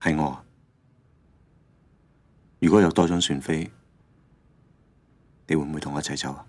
係我。如果有多張船飛，你會唔會同我一齊走啊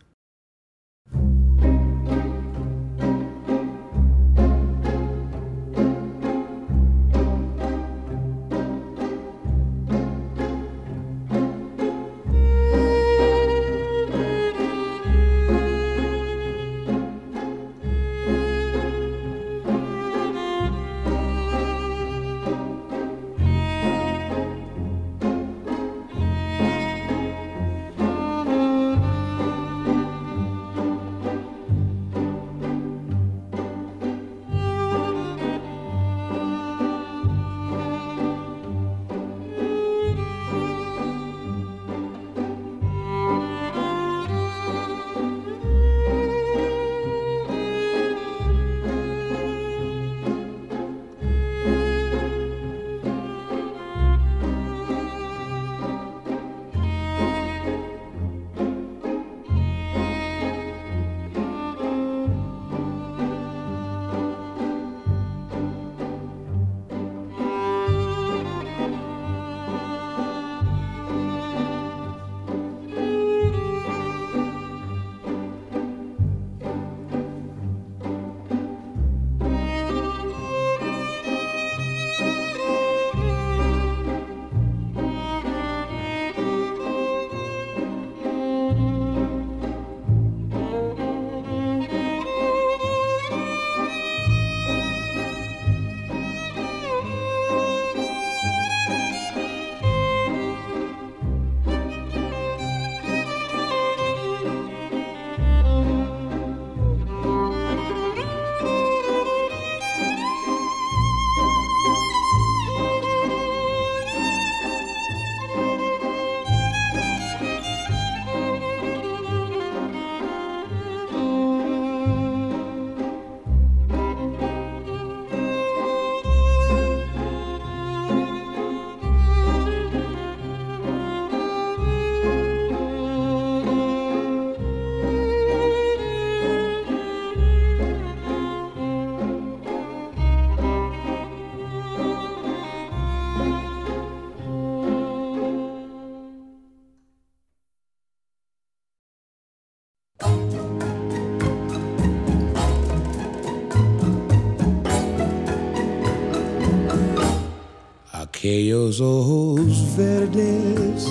？Aquellos ojos verdes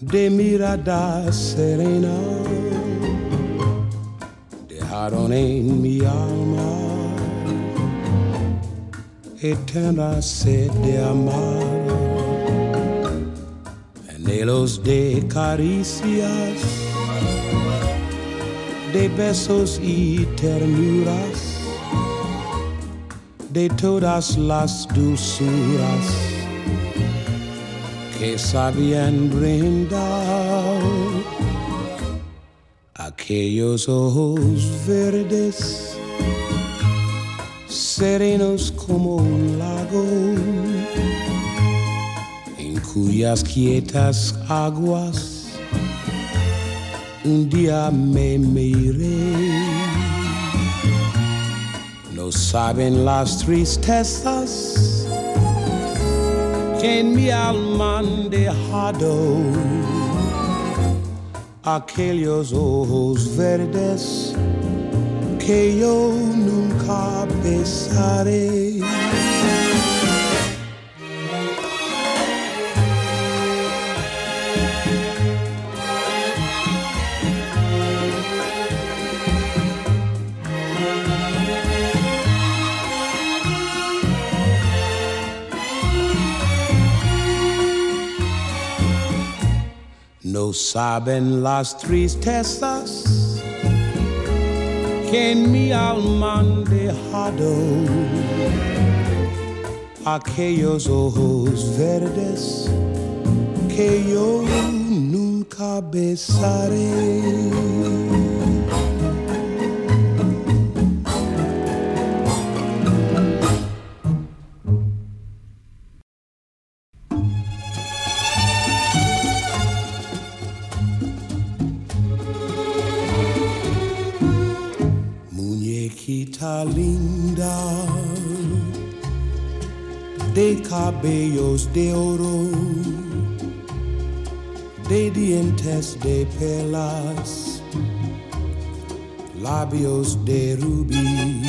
de mirada serena dejaron en mi alma eterna sed de amar, anhelos de caricias, de besos y ternuras de todas las dulzuras que sabían brindar aquellos ojos verdes, serenos como un lago, en cuyas quietas aguas un día me miré no saben las tristezas que en mi alma han dejado aquellos ojos verdes que yo nunca besaré. No saben las tristezas que en mi alma han dejado aquellos ojos verdes que yo nunca besaré. Linda, de cabellos de oro, de dientes de perlas, labios de rubí.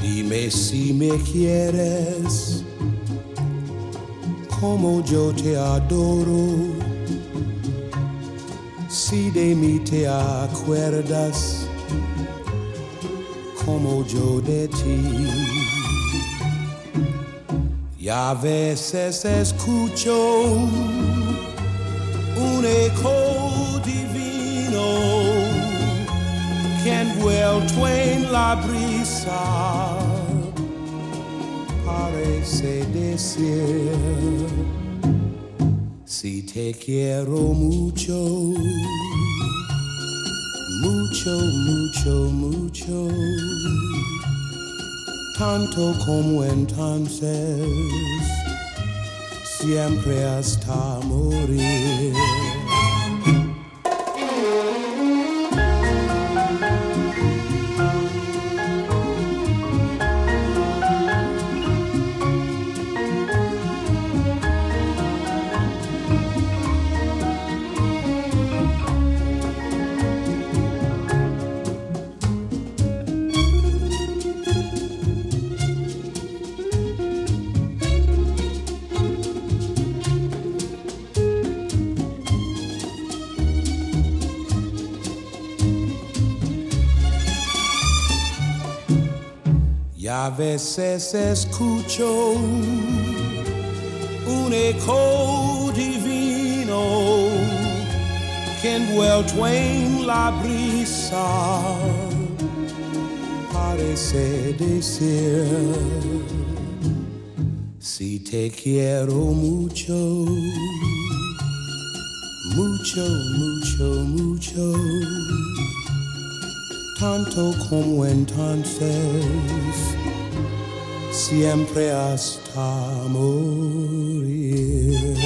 Dime si me quieres como yo te adoro. Si de mí te acuerdas como yo de ti. Y a veces escucho un eco divino que envuelto en la brisa parece decir si te quiero mucho, mucho, mucho, mucho, tanto como entonces, siempre hasta morir. A veces escucho un eco divino que envuelto en la brisa parece decir si te quiero mucho, mucho, mucho, mucho tanto como entonces, siempre hasta morir.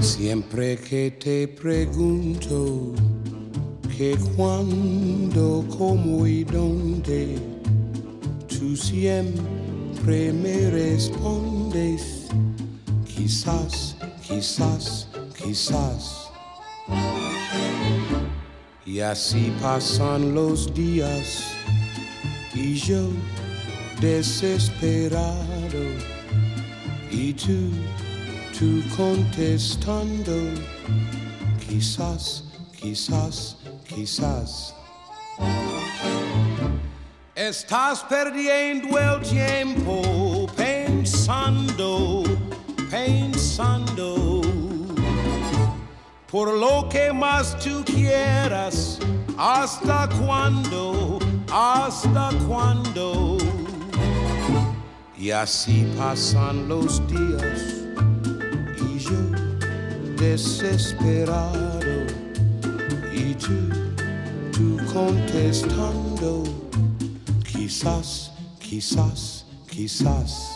Siempre que te pregunto que cuándo, cómo y dónde, tú siempre me respondes, quizás, quizás, quizás. Y así pasan los días y yo desesperado y tú, tú contestando, quizás, quizás, quizás. Estás perdiendo el tiempo pensando, pensando por lo que más tú quieras, hasta cuándo, hasta cuándo. Y así pasan los días y yo desesperado y tú, tú contestando quizás, quizás, quizás.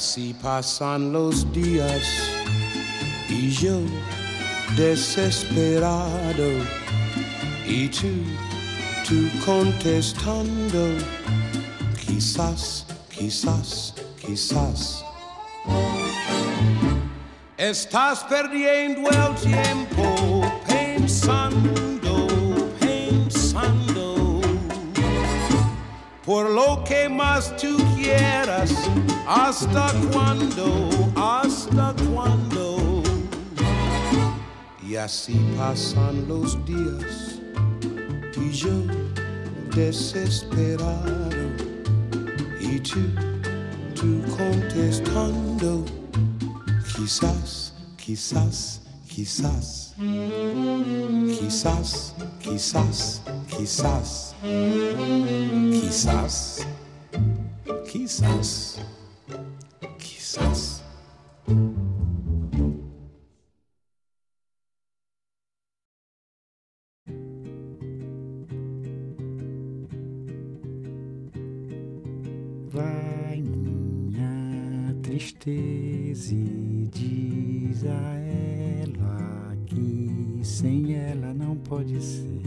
Así pasan los días y yo desesperado y tú, tú contestando, quizás, quizás, quizás. Estás perdiendo el tiempo pensando, pensando por lo que más tú quieras, hasta cuándo, hasta cuándo. Y así pasan los días y yo desesperado y tú, tú contestando, quizás, quizás, quizás, quizás, quizás, quizás, quizás. quizás, quizás. Vai minha tristeza e diz a ela que sem ela não pode ser.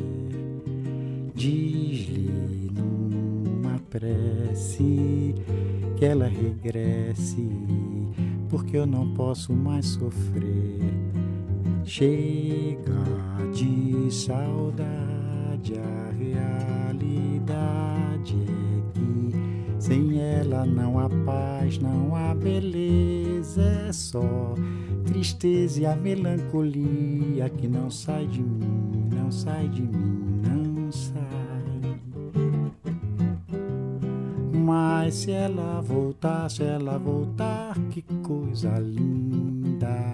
Diz-lhe numa prece que ela regresse, porque eu não posso mais sofrer. Chega de saudade, a realidade é que sem ela não há paz, não há beleza, é só tristeza e a melancolia que não sai de mim, não sai de mim, Mas se ela voltar, se ela voltar, que coisa linda,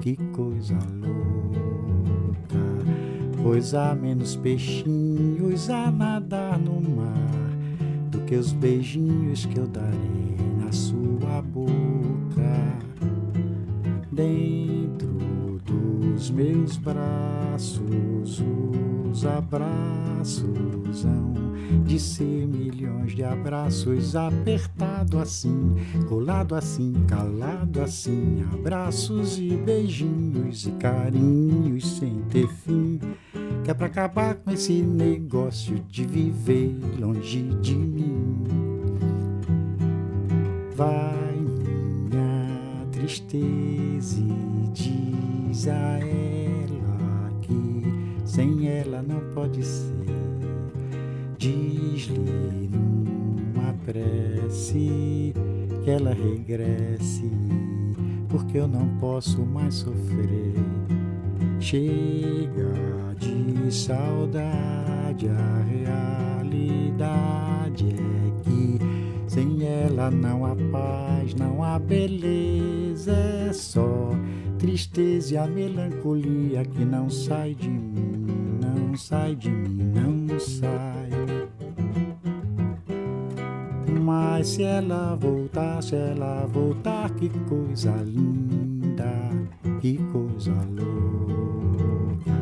que coisa louca. Pois há menos peixinhos a nadar no mar do que os beijinhos que eu darei na sua boca. Dentro dos meus braços, os abraços hão de ser milhões de abraços, apertado assim, colado assim, calado assim, abraços e beijinhos e carinhos sem ter fim. Que é pra acabar com esse negócio de viver longe de mim. Vai minha tristeza e diz a ela sem ela não pode ser. Diz-lhe numa prece que ela regresse, porque eu não posso mais sofrer. Chega de saudade, a realidade é que sem ela não há paz, não há beleza, é só tristeza e a melancolia que não sai de mim, não sai de mim, não sai. Mas se ela voltar, se ela voltar, que coisa linda, que coisa louca.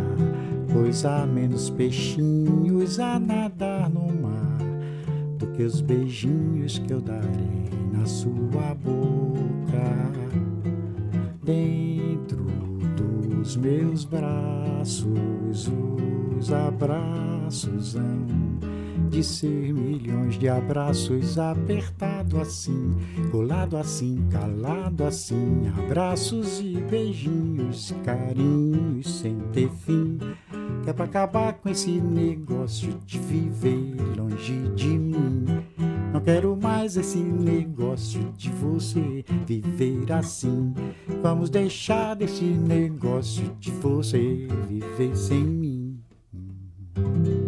Pois há menos peixinhos a nadar no mar do que os beijinhos que eu darei na sua boca. Dentro dos meus braços, os abraços hão de ser milhões de abraços apertado assim, colado assim, calado assim, abraços e beijinhos, carinhos sem ter fim. Que é pra acabar com esse negócio de viver longe de mim. Não quero mais esse negócio de você viver assim. Vamos deixar desse negócio de você viver sem mim. Thank you.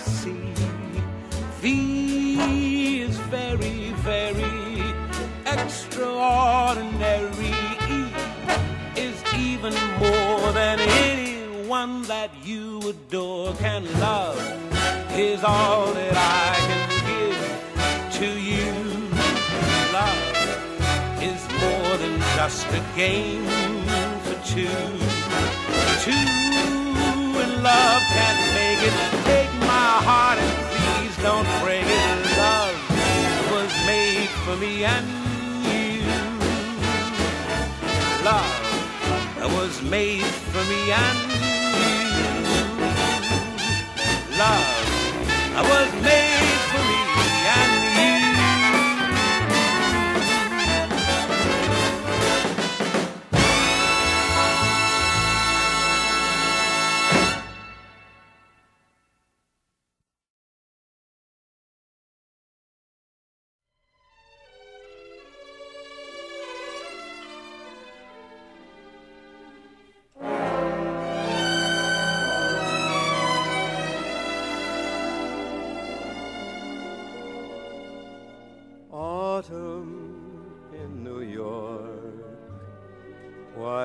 see. V is very, very extraordinary. E is even more than anyone that you adore can love. Is all that I can give to you. Love is more than just a game for me and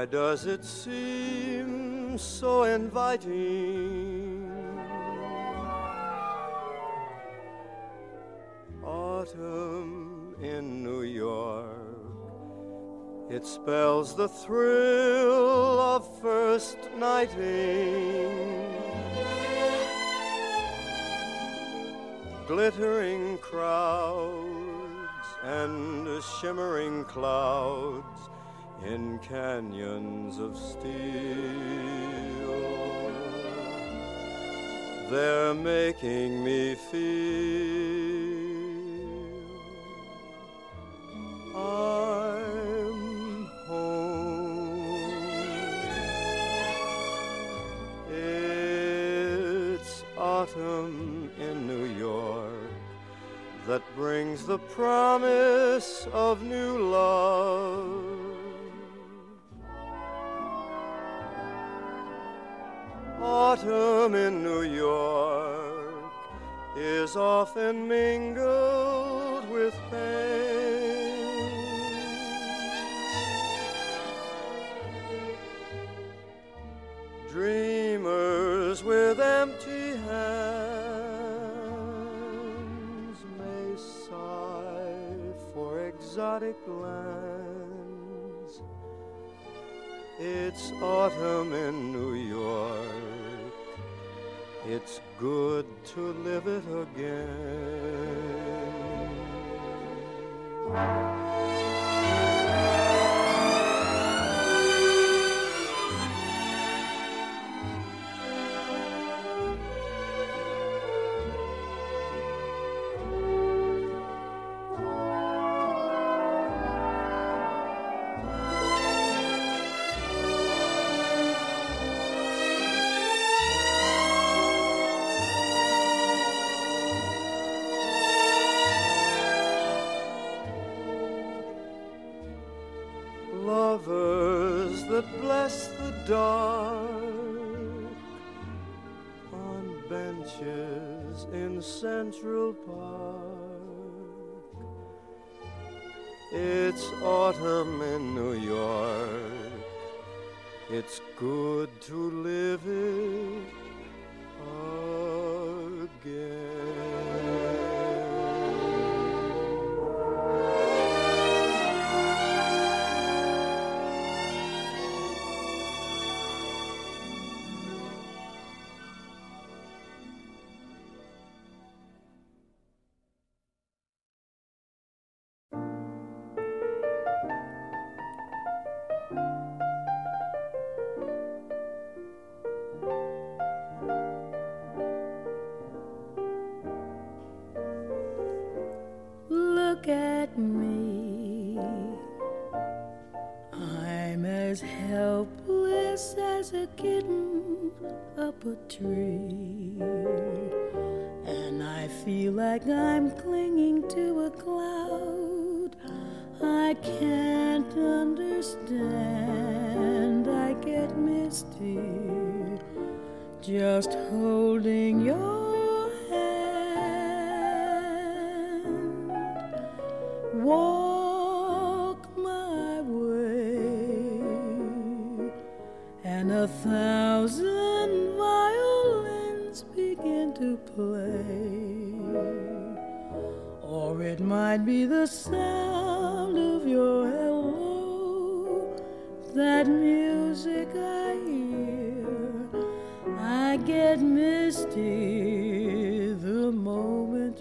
does it seem so inviting? Autumn in New York, it spells the thrill of first nighting. Glittering crowds and shimmering clouds in canyons of steel. They're making me feel I'm home. It's autumn in New York that brings the promise of new love Autumn in New York is often mingled with pain. Dreamers with empty hands may sigh for exotic lands. It's autumn in New York it's good to live it again. It's good to live it up a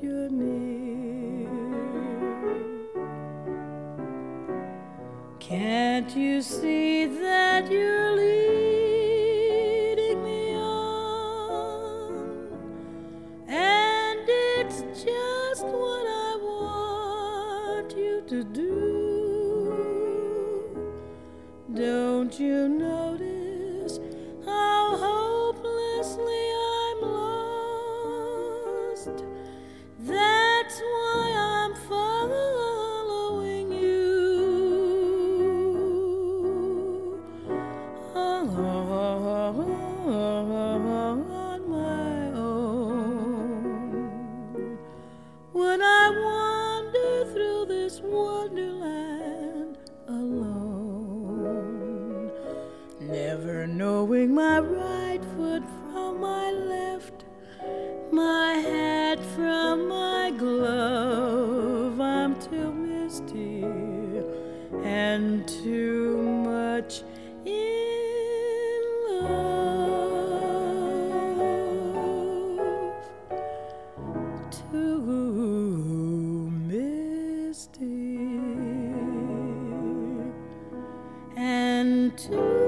you're near. Can't you see and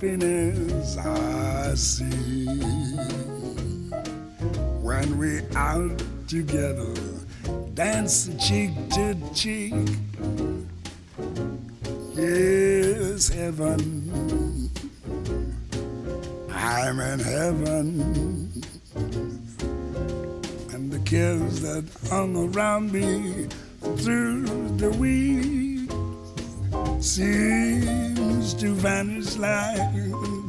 happiness I see when we're out together, dance cheek to cheek. Yes, heaven. I'm in heaven. And the cares that hung around me through the week seems to vanish like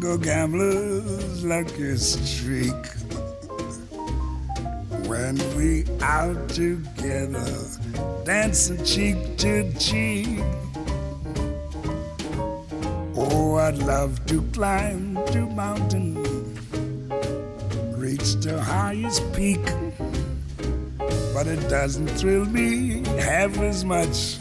a gambler's lucky streak. When we out together, dancing cheek to cheek. Oh, I'd love to climb to mountain, reach the highest peak. But it doesn't thrill me half as much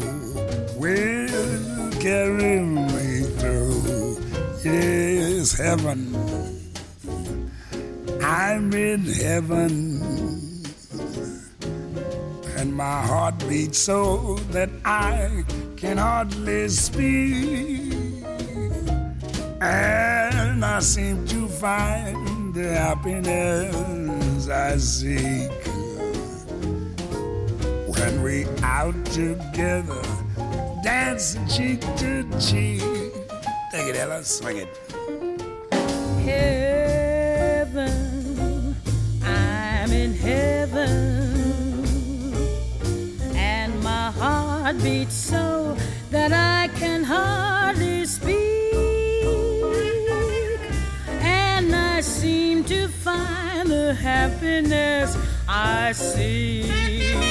will carry me through. Yes, heaven. I'm in heaven and my heart beats so that I can hardly speak. And I seem to find the happiness I seek when we out together, dancing cheek to cheek. Take it, Ella, swing it. Heaven, I'm in heaven, and my heart beats so that I can hardly speak, and I seem to find the happiness I seek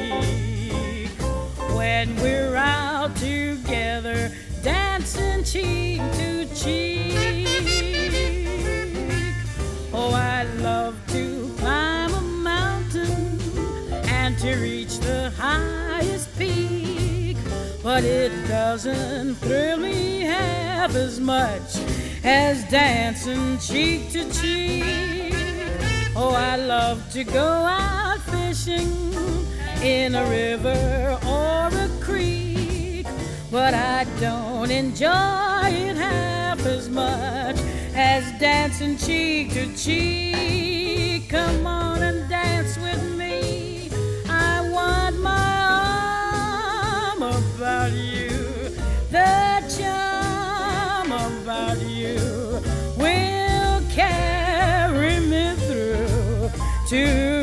when we're out together dancing cheek to cheek. Oh, I love to climb a mountain and to reach the highest peak, but it doesn't thrill me half as much as dancing cheek to cheek. Oh, I love to go out fishing in a river or a but I don't enjoy it half as much as dancing cheek to cheek. Come on and dance with me. I want my arm about you, the charm about you will carry me through to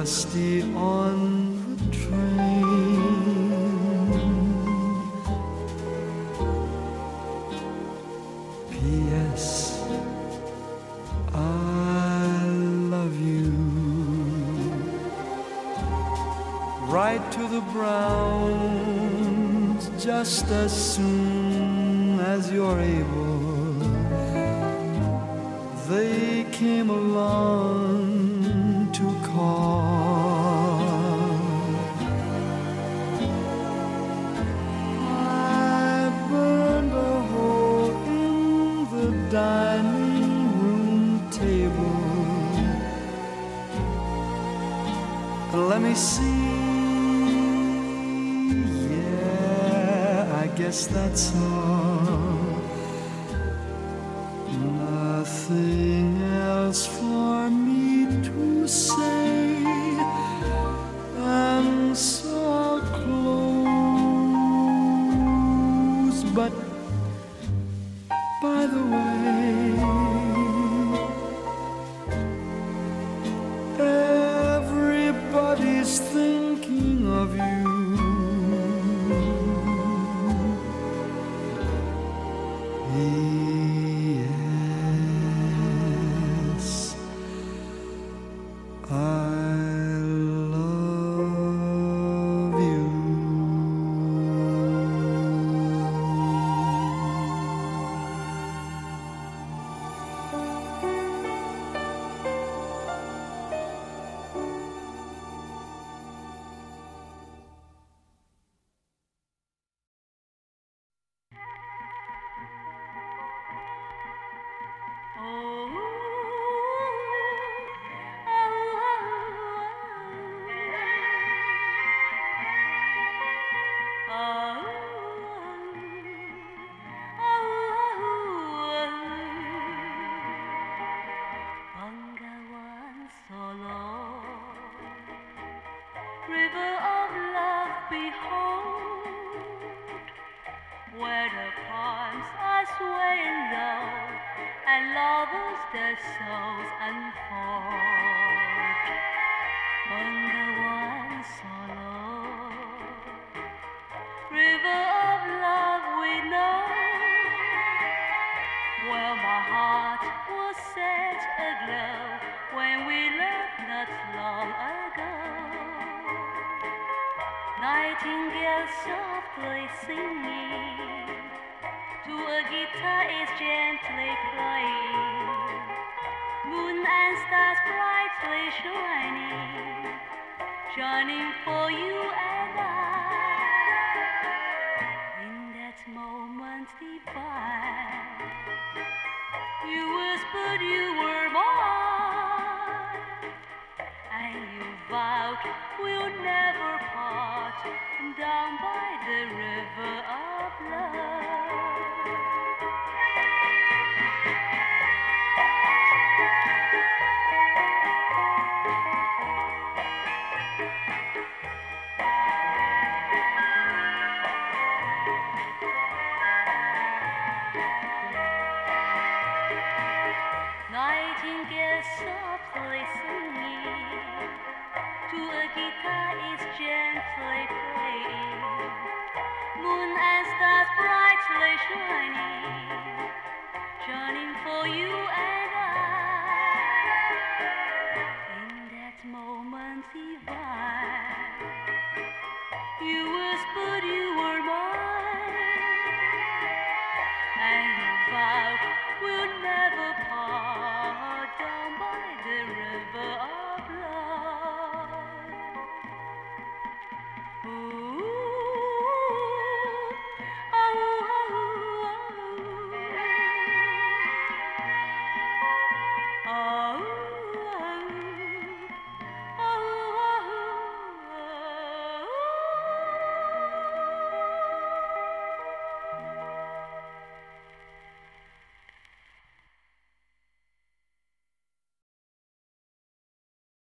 dusty on the train. P.S. I love you. Right to the Browns just as soon. swaying low, and lovers their souls unfold.